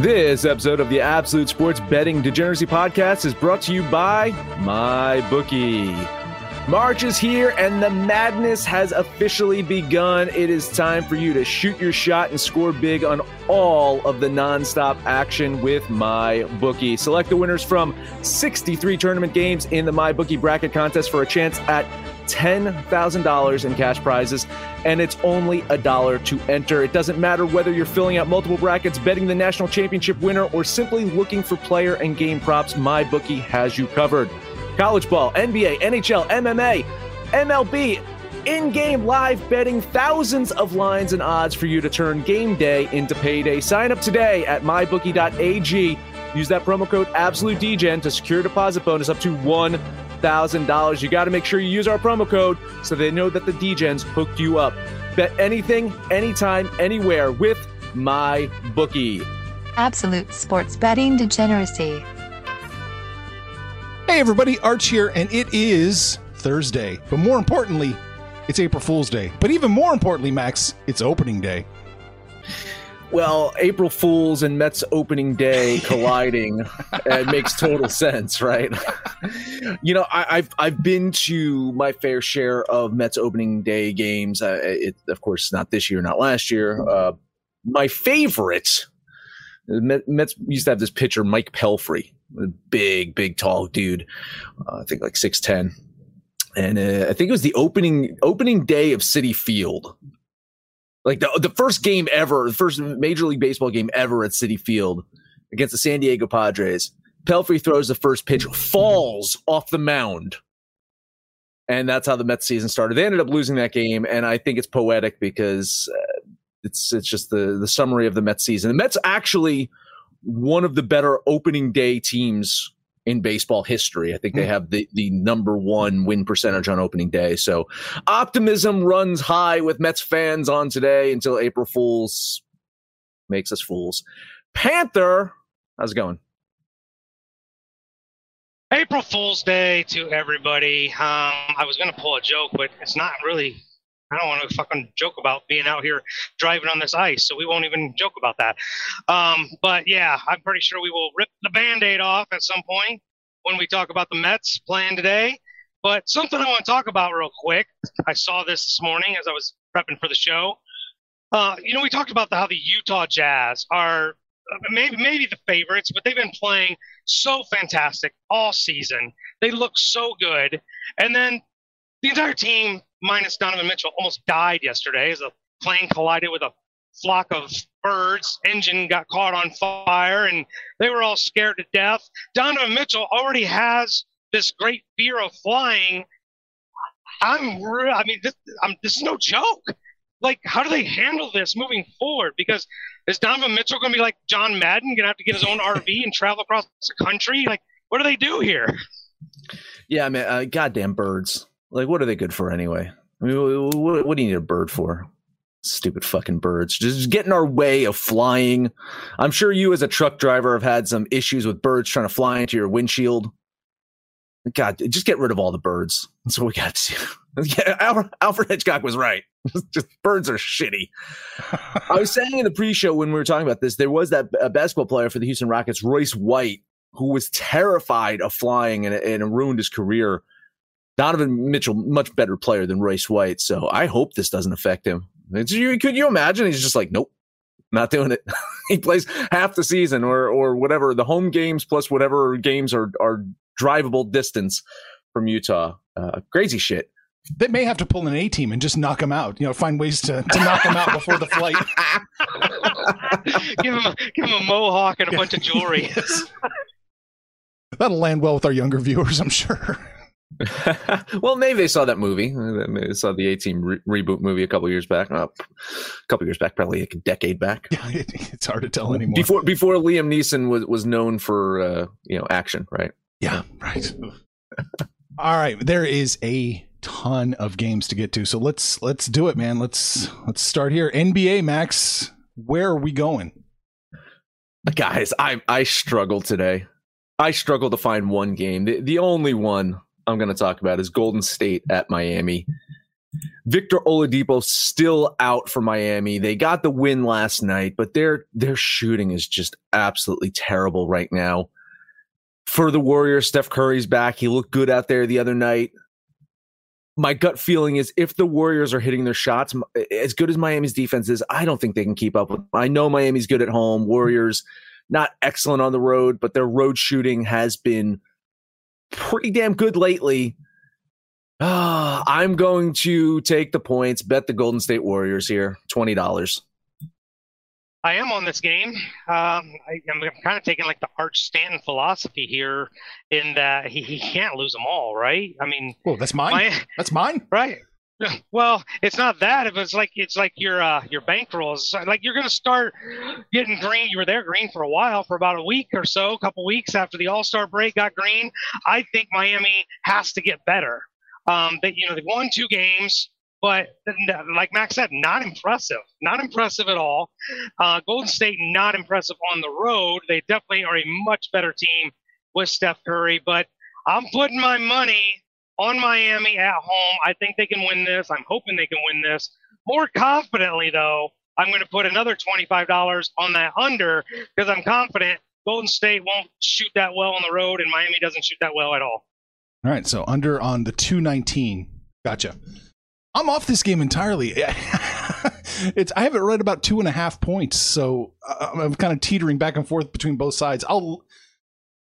This episode of the Absolute Sports Betting Degeneracy Podcast is brought to you by MyBookie. March is here and the madness has officially begun. It is time for you to shoot your shot and score big on all of the nonstop action with MyBookie. Select the winners from 63 tournament games in the MyBookie bracket contest for a chance at $10,000 in cash prizes, and it's only a dollar to enter. It doesn't matter whether you're filling out multiple brackets, betting the national championship winner, or simply looking for player and game props, MyBookie has you covered. College ball, NBA, NHL, MMA, MLB, in game live betting, thousands of lines and odds for you to turn game day into payday. Sign up today at mybookie.ag. Use that promo code AbsoluteDGen to secure a deposit bonus up to one $1,000. You got to make sure you use our promo code so they know that the DGens hooked you up. Bet anything, anytime, anywhere with my bookie. Absolute sports betting degeneracy. Hey, everybody, Arch here, and it is Thursday. But more importantly, it's April Fool's Day. But even more importantly, Max, it's opening day. Well, April Fools and Mets opening day colliding it makes total sense, right? you know, I, have I've been to my fair share of Mets opening day games. Uh, it, of course, not this year, not last year. Uh, my favorite Mets used to have this pitcher, Mike Pelfrey, a big, big, tall dude. Uh, I think like six ten, and uh, I think it was the opening opening day of Citi Field like the, the first game ever, the first Major League Baseball game ever at Citi Field against the San Diego Padres. Pelfrey throws the first pitch, falls off the mound. And that's how the Mets season started. They ended up losing that game, and I think it's poetic because uh, it's it's just the the summary of the Mets season. The Mets actually one of the better opening day teams in baseball history. I think they hmm. have the, the number one win percentage on opening day. So optimism runs high with Mets fans on today until April Fools makes us fools. Panther, how's it going? April Fool's Day to everybody. Um, I was going to pull a joke, but it's not really. I don't want to fucking joke about being out here driving on this ice, so we won't even joke about that. Um, but yeah, I'm pretty sure we will rip the band aid off at some point when we talk about the Mets playing today. But something I want to talk about real quick. I saw this this morning as I was prepping for the show. Uh, you know, we talked about the, how the Utah Jazz are uh, maybe maybe the favorites, but they've been playing so fantastic all season. They look so good, and then the entire team minus Donovan Mitchell almost died yesterday as a plane collided with a flock of birds. Engine got caught on fire and they were all scared to death. Donovan Mitchell already has this great fear of flying. I'm, re- I mean, this, I'm, this is no joke. Like, how do they handle this moving forward? Because is Donovan Mitchell going to be like John Madden, going to have to get his own RV and travel across the country? Like, what do they do here? Yeah, I mean, uh, goddamn birds. Like, what are they good for anyway? I mean, what, what do you need a bird for? Stupid fucking birds. Just get in our way of flying. I'm sure you, as a truck driver, have had some issues with birds trying to fly into your windshield. God, just get rid of all the birds. That's what we got to do. Yeah, Alfred Hitchcock was right. just birds are shitty. I was saying in the pre-show when we were talking about this, there was that basketball player for the Houston Rockets, Royce White, who was terrified of flying and, and ruined his career. Donovan Mitchell, much better player than Royce White. So I hope this doesn't affect him. Could you imagine? He's just like, nope, not doing it. he plays half the season or or whatever the home games plus whatever games are are drivable distance from Utah. Uh, crazy shit. They may have to pull an A team and just knock him out. You know, find ways to, to knock him out before the flight. give him a, give him a mohawk and a bunch of jewelry. That'll land well with our younger viewers, I'm sure. well, maybe they saw that movie. They saw the A Team re- reboot movie a couple years back. Uh, a couple years back, probably like a decade back. It's hard to tell anymore. Before before Liam Neeson was was known for uh, you know action, right? Yeah, right. All right, there is a ton of games to get to, so let's let's do it, man. Let's let's start here. NBA Max, where are we going? Guys, I I struggle today. I struggle to find one game. The, the only one I'm going to talk about is Golden State at Miami. Victor Oladipo still out for Miami. They got the win last night, but their their shooting is just absolutely terrible right now. For the Warriors, Steph Curry's back. He looked good out there the other night. My gut feeling is if the Warriors are hitting their shots, as good as Miami's defense is, I don't think they can keep up with. I know Miami's good at home. Warriors not excellent on the road, but their road shooting has been pretty damn good lately. Uh, I'm going to take the points, bet the Golden State Warriors here, twenty dollars. I am on this game. Um, I, am kind of taking like the Arch Stanton philosophy here, in that he, he can't lose them all, right? I mean, oh, that's mine. My, that's mine, right? Well, it's not that. If it's like it's like your uh, your bankrolls, like you're going to start getting green. You were there green for a while, for about a week or so, a couple weeks after the All Star break, got green. I think Miami has to get better. Um, that you know they won two games, but like Max said, not impressive, not impressive at all. Uh, Golden State not impressive on the road. They definitely are a much better team with Steph Curry, but I'm putting my money on Miami at home. I think they can win this. I'm hoping they can win this. More confidently, though, I'm going to put another $25 on that under because I'm confident Golden State won't shoot that well on the road and Miami doesn't shoot that well at all. All right, so under on the 219. Gotcha. I'm off this game entirely. it's I have it right about two and a half points, so uh, I'm kind of teetering back and forth between both sides. I'll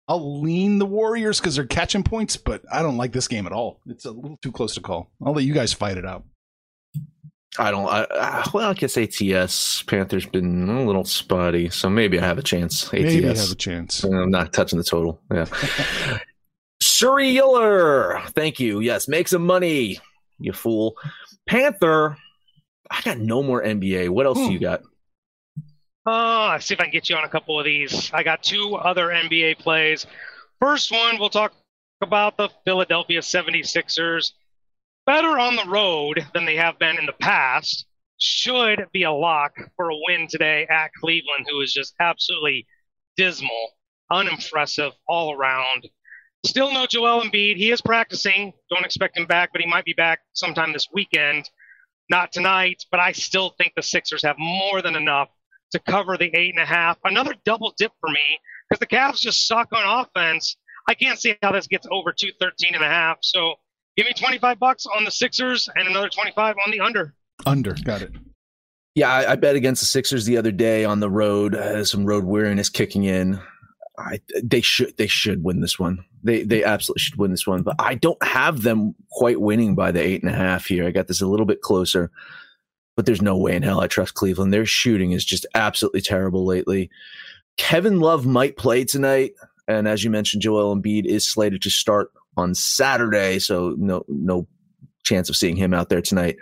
I'll lean the Warriors because they're catching points, but I don't like this game at all. It's a little too close to call. I'll let you guys fight it out. I don't. I, well, I guess ATS Panthers been a little spotty, so maybe I have a chance. ATS, maybe I have a chance. I'm not touching the total. Yeah. Shuri Yiller, thank you. Yes, make some money, you fool. Panther, I got no more NBA. What else hmm. do you got? Uh, see if I can get you on a couple of these. I got two other NBA plays. First one, we'll talk about the Philadelphia 76ers. Better on the road than they have been in the past. Should be a lock for a win today at Cleveland, who is just absolutely dismal, unimpressive all around. Still no Joel Embiid. He is practicing. Don't expect him back, but he might be back sometime this weekend. Not tonight, but I still think the Sixers have more than enough to cover the eight and a half. Another double dip for me because the Cavs just suck on offense. I can't see how this gets over 213 and a half. So give me 25 bucks on the Sixers and another 25 on the under. Under. Got it. Yeah, I, I bet against the Sixers the other day on the road. Uh, some road weariness kicking in. I, they should they should win this one. They they absolutely should win this one. But I don't have them quite winning by the eight and a half here. I got this a little bit closer but there's no way in hell I trust Cleveland. Their shooting is just absolutely terrible lately. Kevin Love might play tonight, and as you mentioned, Joel Embiid is slated to start on Saturday, so no no chance of seeing him out there tonight.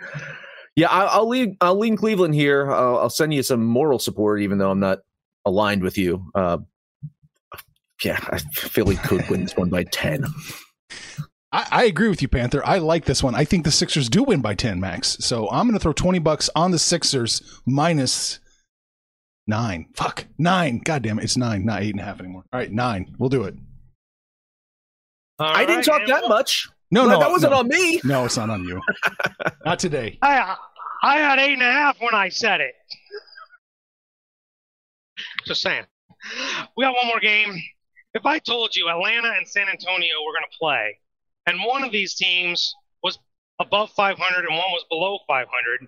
Yeah, I, will lean I'll lean Cleveland here. I'll, I'll, send you some moral support, even though I'm not aligned with you. Uh, yeah, Philly could win this one by ten. I, I, agree with you, Panther. I like this one. I think the Sixers do win by 10, Max. So I'm going to throw 20 bucks on the Sixers minus nine. Fuck. Nine. God damn it. It's nine, not eight and a half anymore. All right, nine. We'll do it. All I right, didn't talk that much. No, no, that wasn't no. on me. No, it's not on you. not today. I, I had eight and a half when I said it. Just saying. We got one more game. If I told you Atlanta and San Antonio were going to play, and one of these teams was above 500 and one was below 500,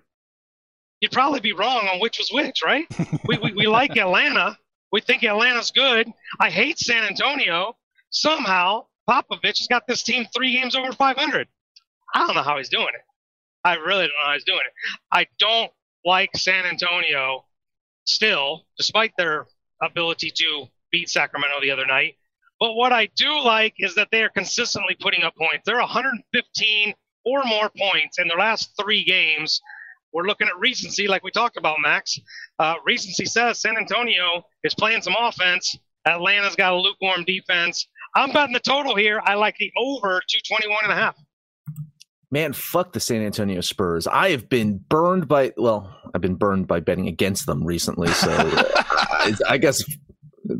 you'd probably be wrong on which was which, right? we, we, we like Atlanta. We think Atlanta's good. I hate San Antonio. Somehow, Popovich has got this team three games over 500. I don't know how he's doing it. I really don't know how he's doing it. I don't like San Antonio still, despite their ability to beat Sacramento the other night. But what I do like is that they are consistently putting up points. They're 115 or more points in their last three games. We're looking at recency, like we talked about, Max. Uh, recency says San Antonio is playing some offense. Atlanta's got a lukewarm defense. I'm betting the total here. I like the over 221 and a half. Man, fuck the San Antonio Spurs. I have been burned by, well, I've been burned by betting against them recently. So I guess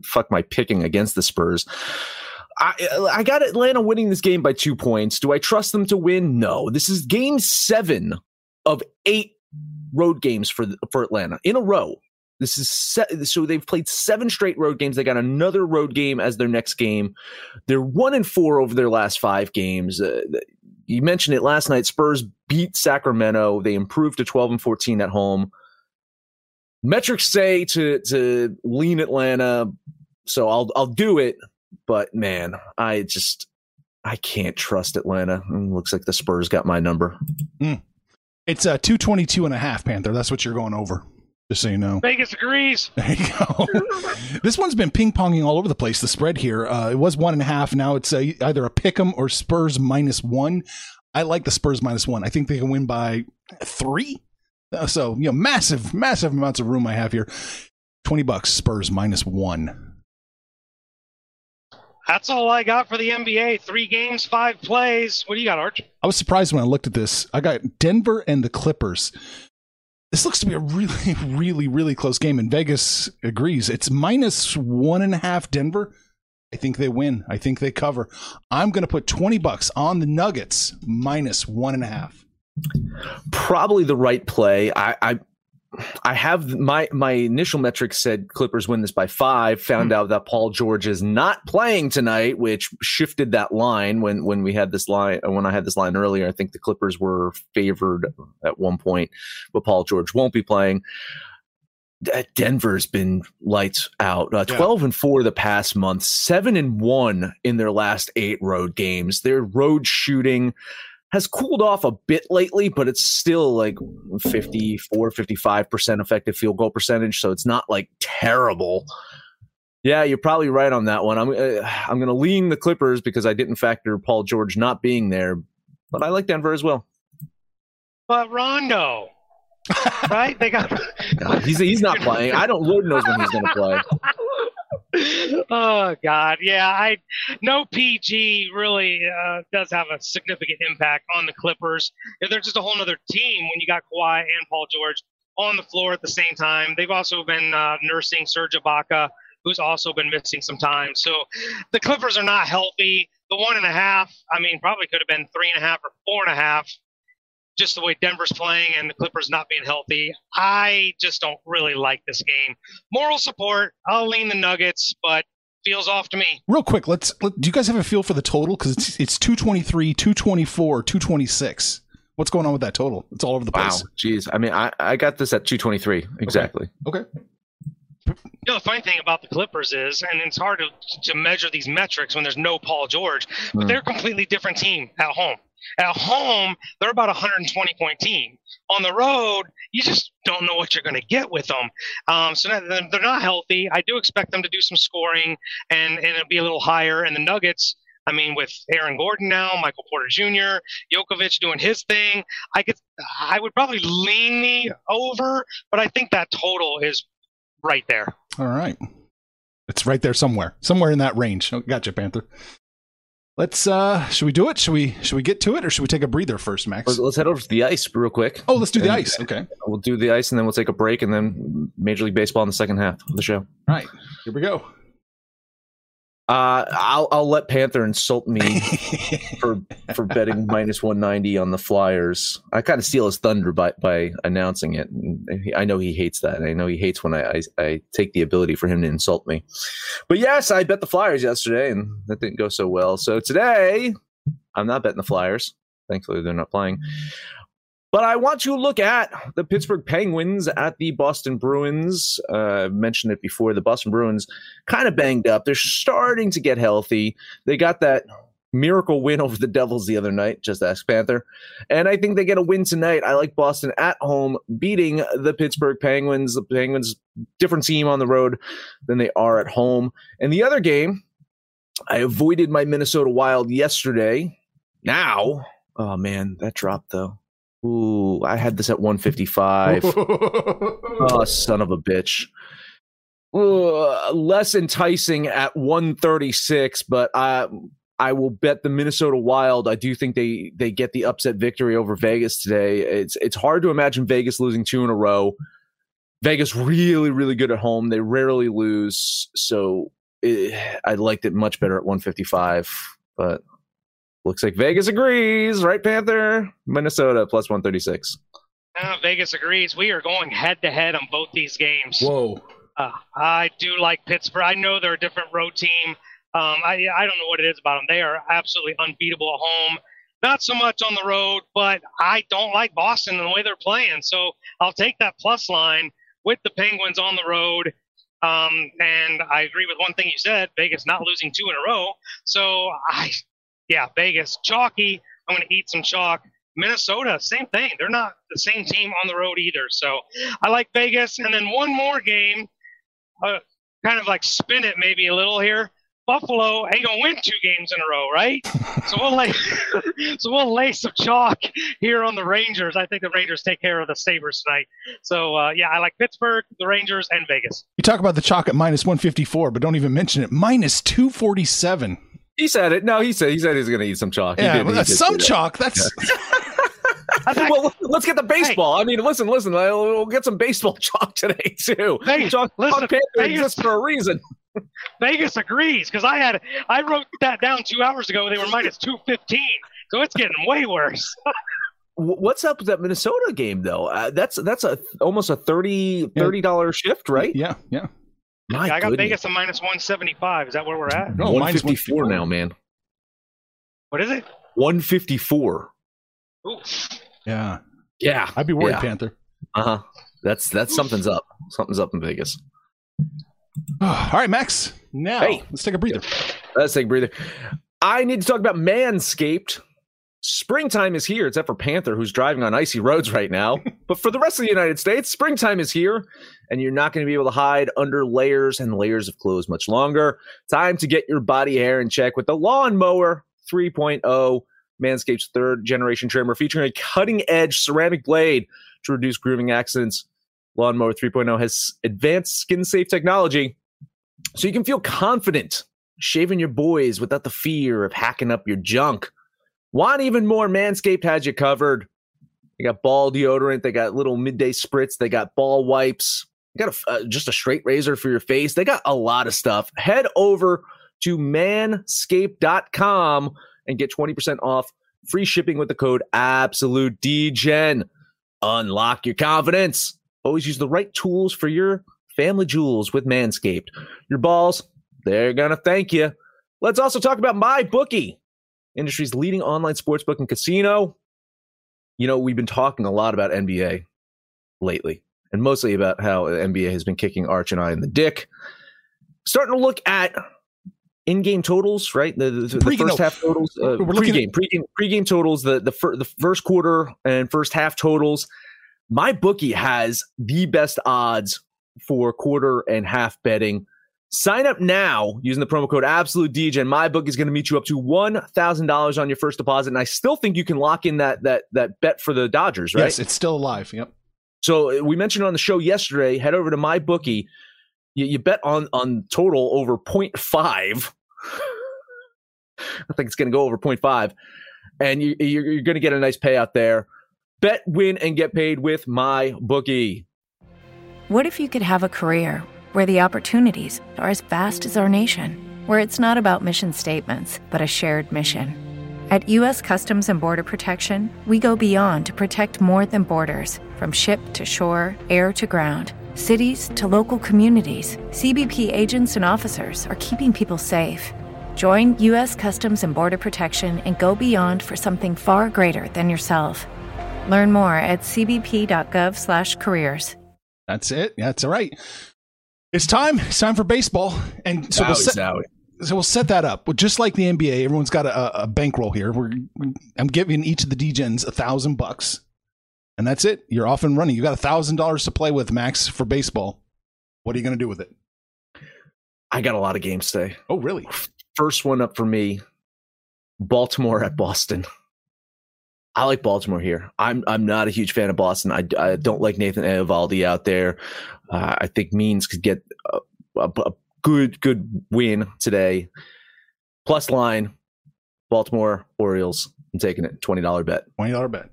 fuck my picking against the Spurs. I, I got Atlanta winning this game by two points. Do I trust them to win? No. This is game seven of eight road games for for Atlanta in a row. This is so they've played seven straight road games. They got another road game as their next game. They're one and four over their last five games. Uh, you mentioned it last night. Spurs beat Sacramento. They improved to twelve and fourteen at home. Metrics say to to lean Atlanta, so I'll I'll do it. But man, I just I can't trust Atlanta. It looks like the Spurs got my number. It's a uh, 222 and a half, Panther. That's what you're going over. Just so you know. Vegas agrees. There you go. this one's been ping ponging all over the place. The spread here, uh, it was one and a half. Now it's a, either a pick 'em or Spurs minus one. I like the Spurs minus one. I think they can win by three. Uh, so you know, massive, massive amounts of room I have here. Twenty bucks, Spurs minus one. That's all I got for the NBA. Three games, five plays. What do you got, Arch? I was surprised when I looked at this. I got Denver and the Clippers. This looks to be a really, really, really close game, and Vegas agrees. It's minus one and a half Denver. I think they win. I think they cover. I'm going to put 20 bucks on the Nuggets minus one and a half. Probably the right play. I, I I have my my initial metrics said Clippers win this by five. Found Hmm. out that Paul George is not playing tonight, which shifted that line when when we had this line when I had this line earlier. I think the Clippers were favored at one point, but Paul George won't be playing. D- Denver's been lights out. Uh, Yeah. Twelve and four the past month, seven and one in their last eight road games. Their road shooting has cooled off a bit lately, but it's still like 54, 55% effective field goal percentage. So it's not like terrible. Yeah, you're probably right on that one. I'm uh, I'm going to lean the Clippers because I didn't factor Paul George not being there, but I like Denver as well. But Rondo, right? They got. God, he's he's not playing. I don't. Lord knows when he's going to play. oh God, yeah. I no PG really uh, does have a significant impact on the Clippers. They're just a whole other team when you got Kawhi and Paul George on the floor at the same time. They've also been uh, nursing Serge Ibaka, who's also been missing some time. So the Clippers are not healthy. The one and a half, I mean, probably could have been three and a half or four and a half. Just the way Denver's playing and the Clippers not being healthy, I just don't really like this game moral support. I'll lean the Nuggets, but feels off to me. Real quick, let's. Let, do you guys have a feel for the total? Because it's it's 223, 224, 226. What's going on with that total? It's all over the place. Wow, place. jeez. I mean, I I got this at 223 exactly. Okay. You know, the funny thing about the Clippers is, and it's hard to, to measure these metrics when there's no Paul George, but Hmm. they're a completely different team at home. At home, they're about a 120 point team. On the road, you just don't know what you're going to get with them. Um, so they're they're not healthy. I do expect them to do some scoring, and, and it'll be a little higher. And the Nuggets, I mean, with Aaron Gordon now, Michael Porter Jr., Jokovic doing his thing, I could, I would probably lean me over, but I think that total is right there. All right. It's right there somewhere. Somewhere in that range. Oh, gotcha, Panther. Let's uh should we do it? Should we should we get to it or should we take a breather first, Max? Let's, head over to the ice real quick. Oh, let's do the And- ice. Okay. We'll do the ice and then we'll take a break and then Major League Baseball in the second half of the show. All right. Here we go. Uh, I'll I'll let Panther insult me for for betting minus one ninety on the Flyers. I kind of steal his thunder by by announcing it. I know he hates that. I know he hates when I, I I take the ability for him to insult me. But yes, I bet the Flyers yesterday, and that didn't go so well. So today, I'm not betting the Flyers. Thankfully, they're not playing. But I want to look at the Pittsburgh Penguins at the Boston Bruins. Uh, I mentioned it before. The Boston Bruins kind of banged up. They're starting to get healthy. They got that miracle win over the Devils the other night. Just ask Panther. And I think they get a win tonight. I like Boston at home beating the Pittsburgh Penguins. The Penguins, different team on the road than they are at home. And the other game, I avoided my Minnesota Wild yesterday. Now, oh man, that dropped though. Ooh, I had this at 155. Oh, son of a bitch. Uh, less enticing at 136, but I I will bet the Minnesota Wild. I do think they they get the upset victory over Vegas today. It's it's hard to imagine Vegas losing two in a row. Vegas really really good at home. They rarely lose, so eh, I liked it much better at 155. But looks like Vegas agrees, right? Panther, Minnesota plus 136. Uh, Vegas agrees. We are going head to head on both these games. Whoa. Uh, I do like Pittsburgh. I know they're a different road team. Um, I I don't know what it is about them. They are absolutely unbeatable at home. Not so much on the road, but I don't like Boston and the way they're playing. So I'll take that plus line with the Penguins on the road. Um, and I agree with one thing you said: Vegas not losing two in a row. So I, yeah, Vegas chalky. I'm going to eat some chalk. Minnesota, same thing. They're not the same team on the road either. So I like Vegas. And then one more game, uh, kind of like spin it maybe a little here. Buffalo ain't gonna win two games in a row, right? so we'll lay, so we'll lay some chalk here on the Rangers. I think the Rangers take care of the Sabres tonight. So uh, yeah, I like Pittsburgh, the Rangers, and Vegas. You talk about the chalk at minus 154, but don't even mention it. Minus 247. He said it. No, he said he said he's going to eat some chalk. He Yeah, did- he that's did some that. chalk. That's well, let's get the baseball. I mean, listen, listen. We'll we'll get some baseball chalk today too. Hey, chalk, listen, chalk Panther Vegas- exists for a reason. Vegas agrees because I had I wrote that down two hours ago. They were minus two fifteen, so it's getting way worse. What's up with that Minnesota game though? Uh, that's that's a almost a 30 dollar shift, right? yeah, yeah. My I got goodness. Vegas at minus one seventy five. Is that where we're at? No, minus 154 now, man. What is it? 154. Ooh. Yeah. Yeah. I'd be worried, Yeah. Panther. Uh huh. That's that's something's up. Something's up in Vegas. All right, Max. Now Hey. let's take a breather. Let's take a breather. I need to talk about Manscaped. Springtime is here, except for Panther, who's driving on icy roads right now. but for the rest of the United States, springtime is here, and you're not going to be able to hide under layers and layers of clothes much longer. Time to get your body hair in check with the Lawnmower 3.0, Manscaped's third generation trimmer, featuring a cutting edge ceramic blade to reduce grooming accidents. Lawnmower 3.0 has advanced skin safe technology, so you can feel confident shaving your boys without the fear of hacking up your junk. Want even more? Manscaped has you covered. They got ball deodorant. They got little midday spritz. They got ball wipes. Got a, uh, just a straight razor for your face. They got a lot of stuff. Head over to manscaped.com and get 20% off free shipping with the code absolute dgen. Unlock your confidence. Always use the right tools for your family jewels with Manscaped. Your balls, they're to thank you. Let's also talk about my bookie, industry's leading online sportsbook and casino. You know, we've been talking a lot about NBA lately, and mostly about how the NBA has been kicking Arch and I in the dick. Starting to look at in-game totals, right? The, the, the first no. half totals, uh, We're pre-game, pre-game, pre-game totals, the the, fir- the first quarter and first half totals. My bookie has the best odds for quarter and half betting. Sign up now using the promo code Absolute DJ, and my book is going to meet you up to one thousand dollars on your first deposit. And I still think you can lock in that that that bet for the Dodgers, right? Yes, it's still alive. Yep. So uh, we mentioned on the show yesterday. Head over to my bookie. You, you bet on on total over 0.5. I think it's going to go over 0.5, and you, you're, you're going to get a nice payout there. Bet, win, and get paid with my bookie. What if you could have a career where the opportunities are as vast as our nation, where it's not about mission statements, but a shared mission? At U.S. Customs and Border Protection, we go beyond to protect more than borders from ship to shore, air to ground, cities to local communities. CBP agents and officers are keeping people safe. Join U.S. Customs and Border Protection and go beyond for something far greater than yourself. Learn more at cbp.gov/careers. That's it. That's all right. It's time. It's time for baseball, and so we'll Zowie, set, zowie. So we'll set that up. Well, just like the NBA, everyone's got a, a bankroll here. We're I'm giving each of the DGens a thousand bucks, and that's it. You're off and running. You got a thousand dollars to play with, Max, for baseball. What are you going to do with it? I got a lot of games today. Oh, really? First one up for me Baltimore at Boston. I like Baltimore here. I'm I'm not a huge fan of Boston. I, I don't like Nathan Eovaldi out there. Uh, I think Means could get a, a, a good good win today. Plus line, Baltimore Orioles. I'm taking it. Twenty dollar bet. Twenty dollar bet.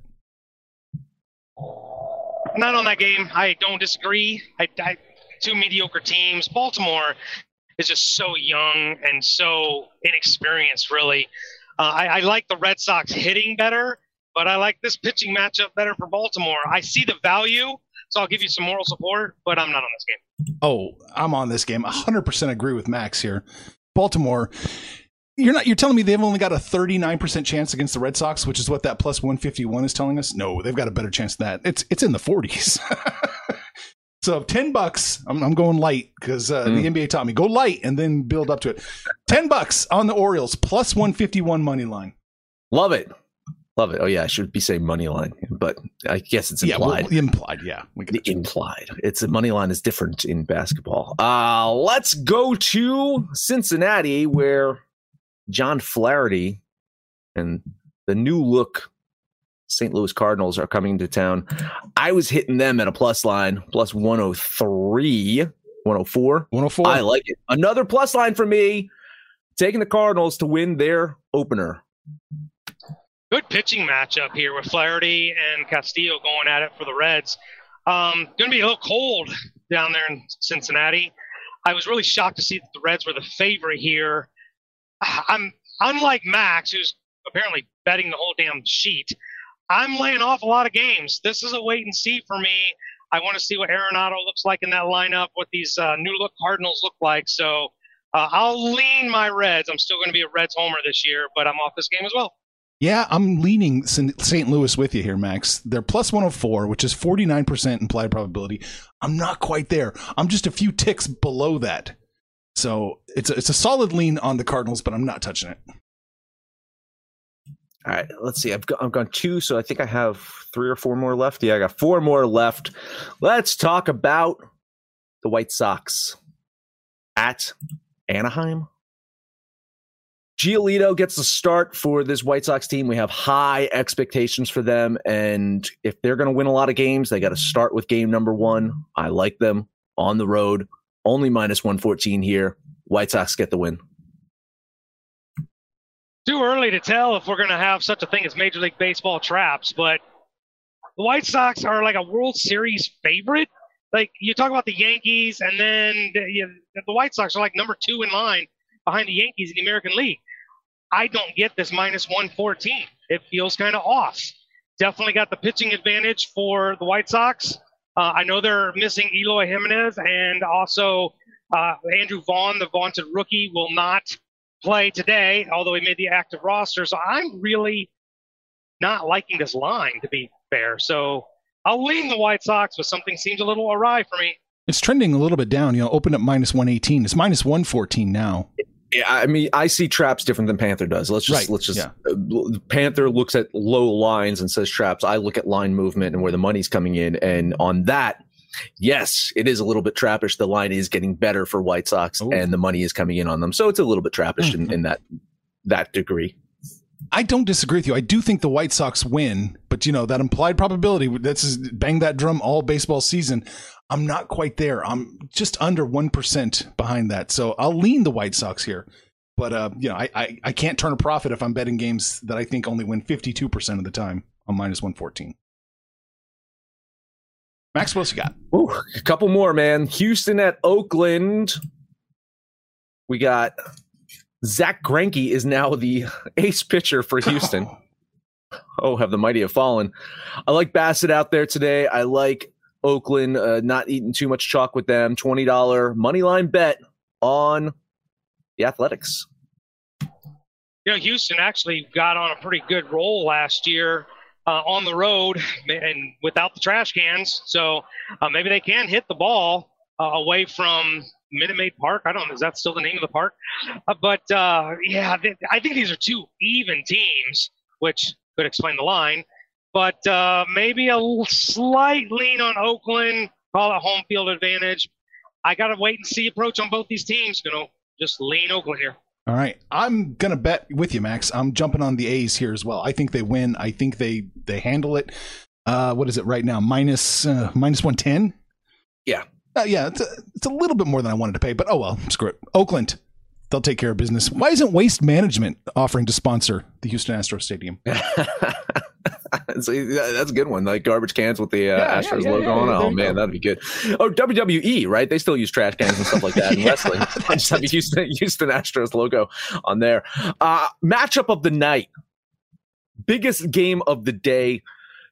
Not on that game. I don't disagree. I, I two mediocre teams. Baltimore is just so young and so inexperienced. Really, uh, I, I like the Red Sox hitting better, but I like this pitching matchup better for Baltimore. I see the value, so I'll give you some moral support, but I'm not on this game. Oh, I'm on this game. 100% agree with Max here. Baltimore, you're not you're telling me they've only got a 39% chance against the Red Sox, which is what that plus 151 is telling us? No, they've got a better chance than that. It's it's in the 40s. so 10 bucks, I'm, I'm going light because uh, mm. the NBA taught me go light and then build up to it. 10 bucks on the Orioles plus 151 money line. Love it. Love it. Oh yeah, I should be saying money line, but I guess it's implied. Yeah, well, implied. Yeah, implied. It's a money line is different in basketball. Uh let's go to Cincinnati, where John Flaherty and the new look St. Louis Cardinals are coming to town. I was hitting them at a plus line, plus 103, 104. 104. I like it. Another plus line for me, taking the Cardinals to win their opener good pitching matchup here with Flaherty and Castillo going at it for the Reds. Um, going to be a little cold down there in Cincinnati. I was really shocked to see that the Reds were the favorite here. I'm unlike Max, who's apparently betting the whole damn sheet. I'm laying off a lot of games. This is a wait and see for me. I want to see what Arenado looks like in that lineup, what these uh, new look Cardinals look like. So uh, I'll lean my Reds. I'm still going to be a Reds homer this year, but I'm off this game as well. Yeah, I'm leaning St. Louis with you here, Max. They're plus 104, which is 49% implied probability. I'm not quite there. I'm just a few ticks below that. So it's a, it's a solid lean on the Cardinals, but I'm not touching it. All right, let's see. I've, got, I've gone two, so I think I have three or four more left. Yeah, I got four more left. Let's talk about the White Sox at Anaheim. Giolito gets the start for this White Sox team. We have high expectations for them. And if they're going to win a lot of games, they got to start with game number one. I like them on the road. Only minus 114 here. White Sox get the win. Too early to tell if we're going to have such a thing as Major League Baseball traps, but the White Sox are like a World Series favorite. Like you talk about the Yankees, and then the, you, the White Sox are like number two in line behind the Yankees in the American League. I don't get this minus 114. It feels kind of off. Definitely got the pitching advantage for the White Sox. Uh, I know they're missing Eloy Jimenez and also uh, Andrew Vaughn, the vaunted rookie, will not play today, although he made the active roster. So I'm really not liking this line, to be fair. So I'll lean the White Sox, but something seems a little awry for me. It's trending a little bit down. You know, open up minus 118. It's minus 114 now. Yeah, I mean, I see traps different than Panther does. Let's just right. let's just yeah. uh, Panther looks at low lines and says traps. I look at line movement and where the money's coming in, and on that, yes, it is a little bit trappish. The line is getting better for White Sox, Ooh. and the money is coming in on them, so it's a little bit trappish mm-hmm. in, in that that degree. I don't disagree with you. I do think the White Sox win, but you know that implied probability. That's bang that drum all baseball season. I'm not quite there. I'm just under 1% behind that. So I'll lean the White Sox here. But, uh, you know, I, I, I can't turn a profit if I'm betting games that I think only win 52% of the time on minus 114. Max, what else you got? Ooh, a couple more, man. Houston at Oakland. We got Zack Greinke is now the ace pitcher for Houston. oh, have the mighty have fallen. I like Bassitt out there today. I like Oakland, uh, not eating too much chalk with them. $20 money line bet on the Athletics. You know, Houston actually got on a pretty good roll last year uh, on the road and without the trash cans. So uh, maybe they can hit the ball uh, away from Minute Maid Park. I don't know. Is that still the name of the park? Uh, but uh, yeah, I think these are two even teams, which could explain the line but uh, maybe a slight lean on Oakland. Call it home field advantage. I got to wait and see approach on both these teams. Going to just lean Oakland here. All right, I'm gonna bet with you, Max. I'm jumping on the A's here as well. I think they win. I think they they handle it. Uh, what is it right now? Minus, uh, minus one ten. Yeah, uh, yeah. It's a, it's a little bit more than I wanted to pay, but oh well. Screw it. Oakland, they'll take care of business. Why isn't Waste Management offering to sponsor the Houston Astros Stadium? that's a good one. Like garbage cans with the uh, yeah, Astros yeah, yeah, logo on. Oh man, that'd be good. Oh, WWE, right? They still use trash cans and stuff like that in wrestling. I just have a Houston, Houston Astros logo on there. Uh, matchup of the night: biggest game of the day.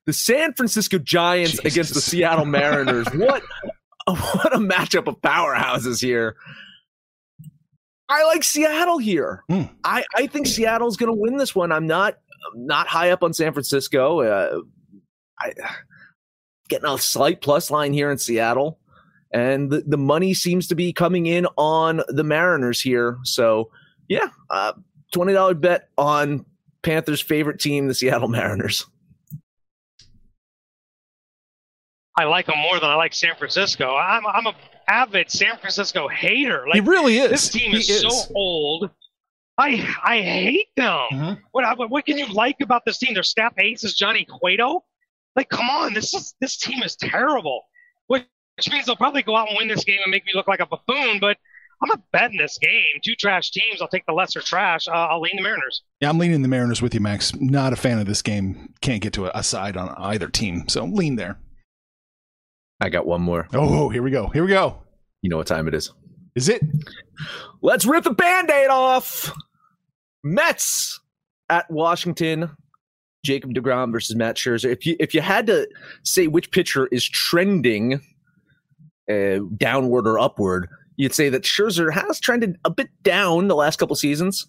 The San Francisco Giants Jesus. against the Seattle Mariners. what what a matchup of powerhouses here. I like Seattle here. Hmm. I, I think Seattle's going to win this one. I'm not I'm not high up on San Francisco. Uh, I getting a slight plus line here in Seattle, and the, the money seems to be coming in on the Mariners here. So yeah, uh, twenty dollar bet on Panthers' favorite team, the Seattle Mariners. I like them more than I like San Francisco. I'm I'm a avid San Francisco hater. Like, he really is. this team He is, so old. I I hate them. Mhm. What what what can you like about this team? Their staff ace is Johnny Cueto. Like, come on, this is this team is terrible. Which, which means they'll probably go out and win this game and make me look like a buffoon. But I'm not betting this game. Two trash teams. I'll take the lesser trash. Uh, I'll lean the Mariners. Yeah, I'm leaning the Mariners with you, Max. Not a fan of this game. Can't get to a, a side on either team, so lean there. I got one more. Oh, here we go. Here we go. You know what time it is. Is it? Let's rip the band-aid off. Mets at Washington. Jacob DeGrom versus Matt Scherzer. If you if you had to say which pitcher is trending uh, downward or upward, you'd say that Scherzer has trended a bit down the last couple seasons,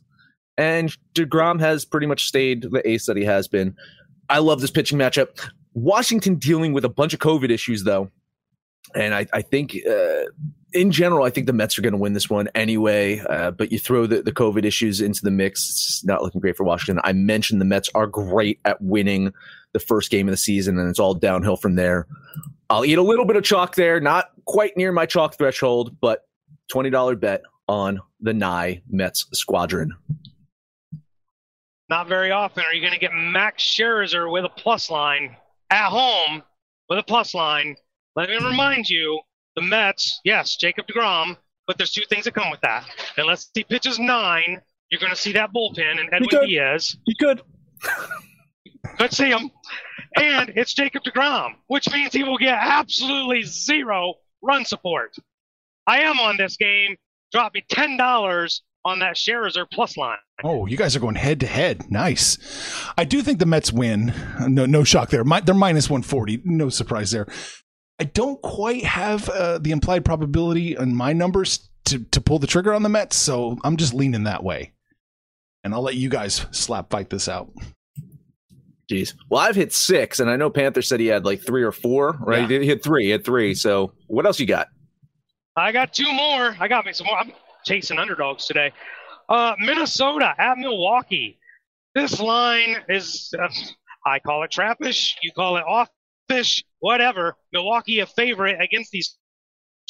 and DeGrom has pretty much stayed the ace that he has been. I love this pitching matchup. Washington dealing with a bunch of COVID issues though, and I, I think uh, in general, I think the Mets are going to win this one anyway. Uh, but you throw the, the COVID issues into the mix, it's not looking great for Washington. I mentioned the Mets are great at winning the first game of the season, and it's all downhill from there. I'll eat a little bit of chalk there, not quite near my chalk threshold, but twenty dollar bet on the Nye Mets squadron. Not very often are you going to get Max Scherzer with a plus line at home with a plus line. Let me remind you, the Mets, yes, Jacob DeGrom, but there's two things that come with that. Unless he pitches nine, you're going to see that bullpen and Edwin could. Diaz. You could. Could see him. And it's Jacob DeGrom, which means he will get absolutely zero run support. I am on this game. Drop me $10 on that Scherzer plus line. Oh, you guys are going head to head. Nice. I do think the Mets win. No, no shock there. Mi- They're minus 140. No surprise there. I don't quite have uh, the implied probability on my numbers to, to pull the trigger on the Mets, so I'm just leaning that way. And I'll let you guys slap fight this out. Jeez. Well, I've hit six, and I know Panther said he had like three or four, right? Yeah. He hit three. He hit three. So what else you got? I got two more. I got me some more. I'm chasing underdogs today. Uh, Minnesota at Milwaukee. This line is, uh, I call it trappish. You call it offish, whatever. Milwaukee a favorite against these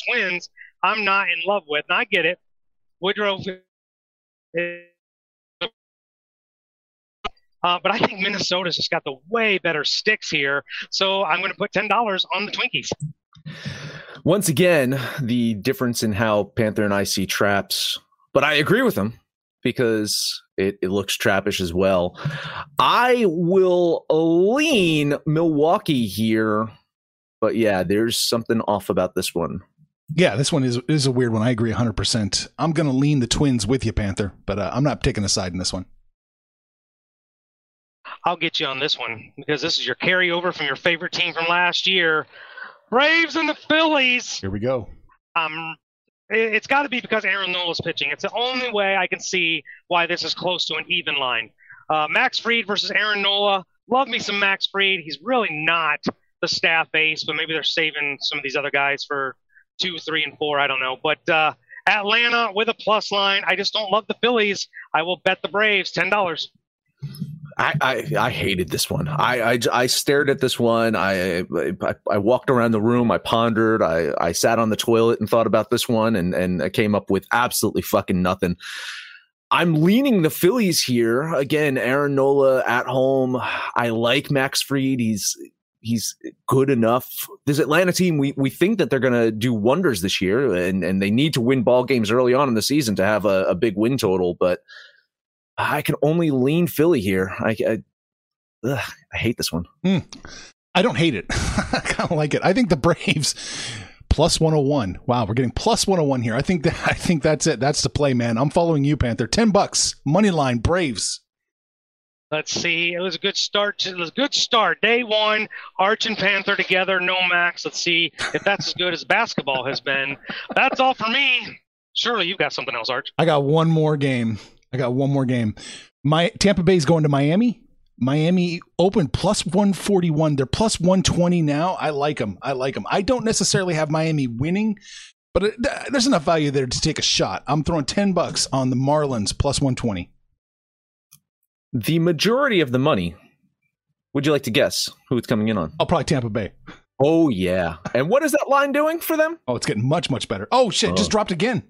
twins. I'm not in love with, and I get it. Woodrow. Uh, but I think Minnesota's just got the way better sticks here. So I'm going to put $10 on the Twinkies. Once again, the difference in how Panther and I see traps, but I agree with him because it, it looks trappish as well. I will lean Milwaukee here, but yeah, there's something off about this one. Yeah, this one is is a weird one. I agree 100%. I'm going to lean the Twins with you, Panther, but uh, I'm not taking a side in this one. I'll get you on this one because this is your carryover from your favorite team from last year. Braves and the Phillies. Here we go. Um, it- it's got to be because Aaron Nola's pitching. It's the only way I can see why this is close to an even line. Uh, Max Fried versus Aaron Nola. Love me some Max Fried. He's really not the staff ace, but maybe they're saving some of these other guys for two, three, and four. I don't know. But uh, Atlanta with a plus line. I just don't love the Phillies. I will bet the Braves ten dollars. I, I, I hated this one. I, I, I stared at this one. I, I I walked around the room. I pondered. I, I sat on the toilet and thought about this one, and and I came up with absolutely fucking nothing. I'm leaning the Phillies here again. Aaron Nola at home. I like Max Fried. He's he's good enough. This Atlanta team, we we think that they're going to do wonders this year, and and they need to win ball games early on in the season to have a, a big win total, but. I can only lean Philly here. I, I, ugh, I hate this one. Hmm. I don't hate it. I kind of like it. I think the Braves plus 101. Wow, we're getting plus 101 here. I think that I think that's it. That's the play, man. I'm following you, Panther. 10 bucks. Money line Braves. Let's see. It was a good start. It was a good start. Day one, Arch and Panther together, no max. Let's see if that's as good as basketball has been. That's all for me. Surely you've got something else, Arch. I got one more game. I got one more game. My Tampa Bay's going to Miami. Miami open plus 141. They're plus 120 now. I like them. I like them. I don't necessarily have Miami winning, but it, there's enough value there to take a shot. I'm throwing 10 bucks on the Marlins plus 120. The majority of the money, would you like to guess who it's coming in on? I'll probably Tampa Bay. Oh, yeah. And what is that line doing for them? Oh, it's getting much, much better. Oh, shit. Just dropped again.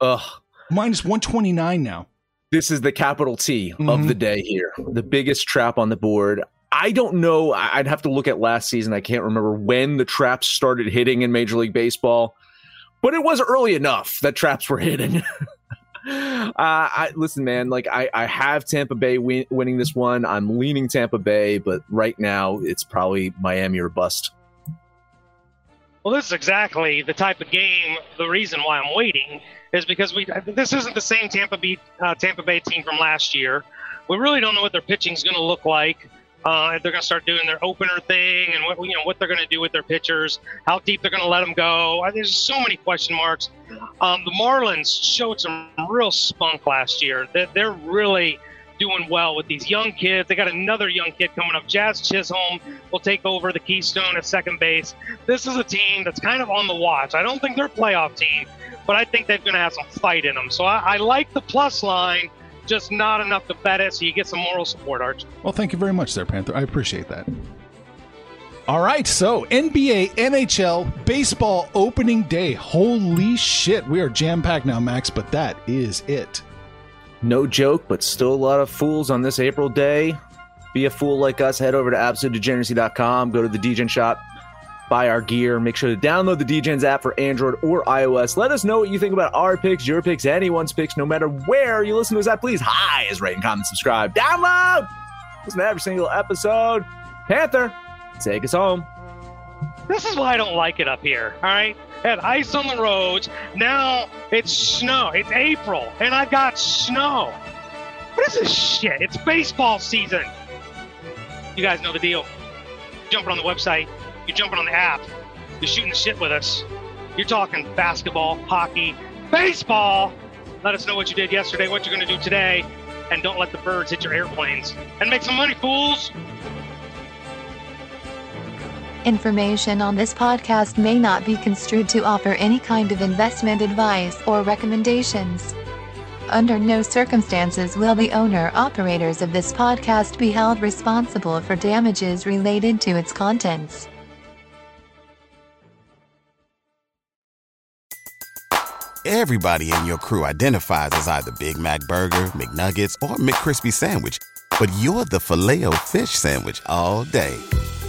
Ugh. Minus 129 now. This is the capital T Mhm. of the day here. The biggest trap on the board. I don't know. I'd have to look at last season. I can't remember when the traps started hitting in Major League Baseball, but it was early enough that traps were hitting. uh, I listen, man. Like I, I have Tampa Bay win, winning this one. I'm leaning Tampa Bay, but right now it's probably Miami or bust. Well, this is exactly the type of game. The reason why I'm waiting is because we this isn't the same Tampa Bay uh, Tampa Bay team from last year. We really don't know what their pitching is going to look like. Uh, if they're going to start doing their opener thing, and what you know what they're going to do with their pitchers, how deep they're going to let them go. There's so many question marks. Um, the Marlins showed some real spunk last year. They're, they're really doing well with these young kids. They got another young kid coming up. Jazz Chisholm will take over the Keystone at second base. This is a team that's kind of on the watch. I don't think they're a playoff team, but I think they're going to have some fight in them. So I, I like the plus line, just not enough to bet it. So you get some moral support, Arch. Well, thank you very much there, Panther. I appreciate that. All right, so NBA, NHL, baseball opening day. Holy shit, we are jam packed now, Max, but that is it. No joke, but still a lot of fools on this April day. Be a fool like us. Head over to absolutedegeneracy.com. Go to the Degen shop. Buy our gear. Make sure to download the Degens app for Android or iOS. Let us know what you think about our picks, your picks, anyone's picks, no matter where you listen to us at. Please, hi, is rate and comment, subscribe, download. Listen to every single episode. Panther, take us home. This is why I don't like it up here. All right, had ice on the roads. Now it's snow. It's April, and I've got snow. What is this shit? It's baseball season. You guys know the deal. Jumping on the website. You're jumping on the app. You're shooting the shit with us. You're talking basketball, hockey, baseball. Let us know what you did yesterday, what you're going to do today, and don't let the birds hit your airplanes. And make some money, fools. Information on this podcast may not be construed to offer any kind of investment advice or recommendations. Under no circumstances will the owner operators of this podcast be held responsible for damages related to its contents. Everybody in your crew identifies as either Big Mac Burger, McNuggets, or McCrispy Sandwich. But you're the filet fish Sandwich all day.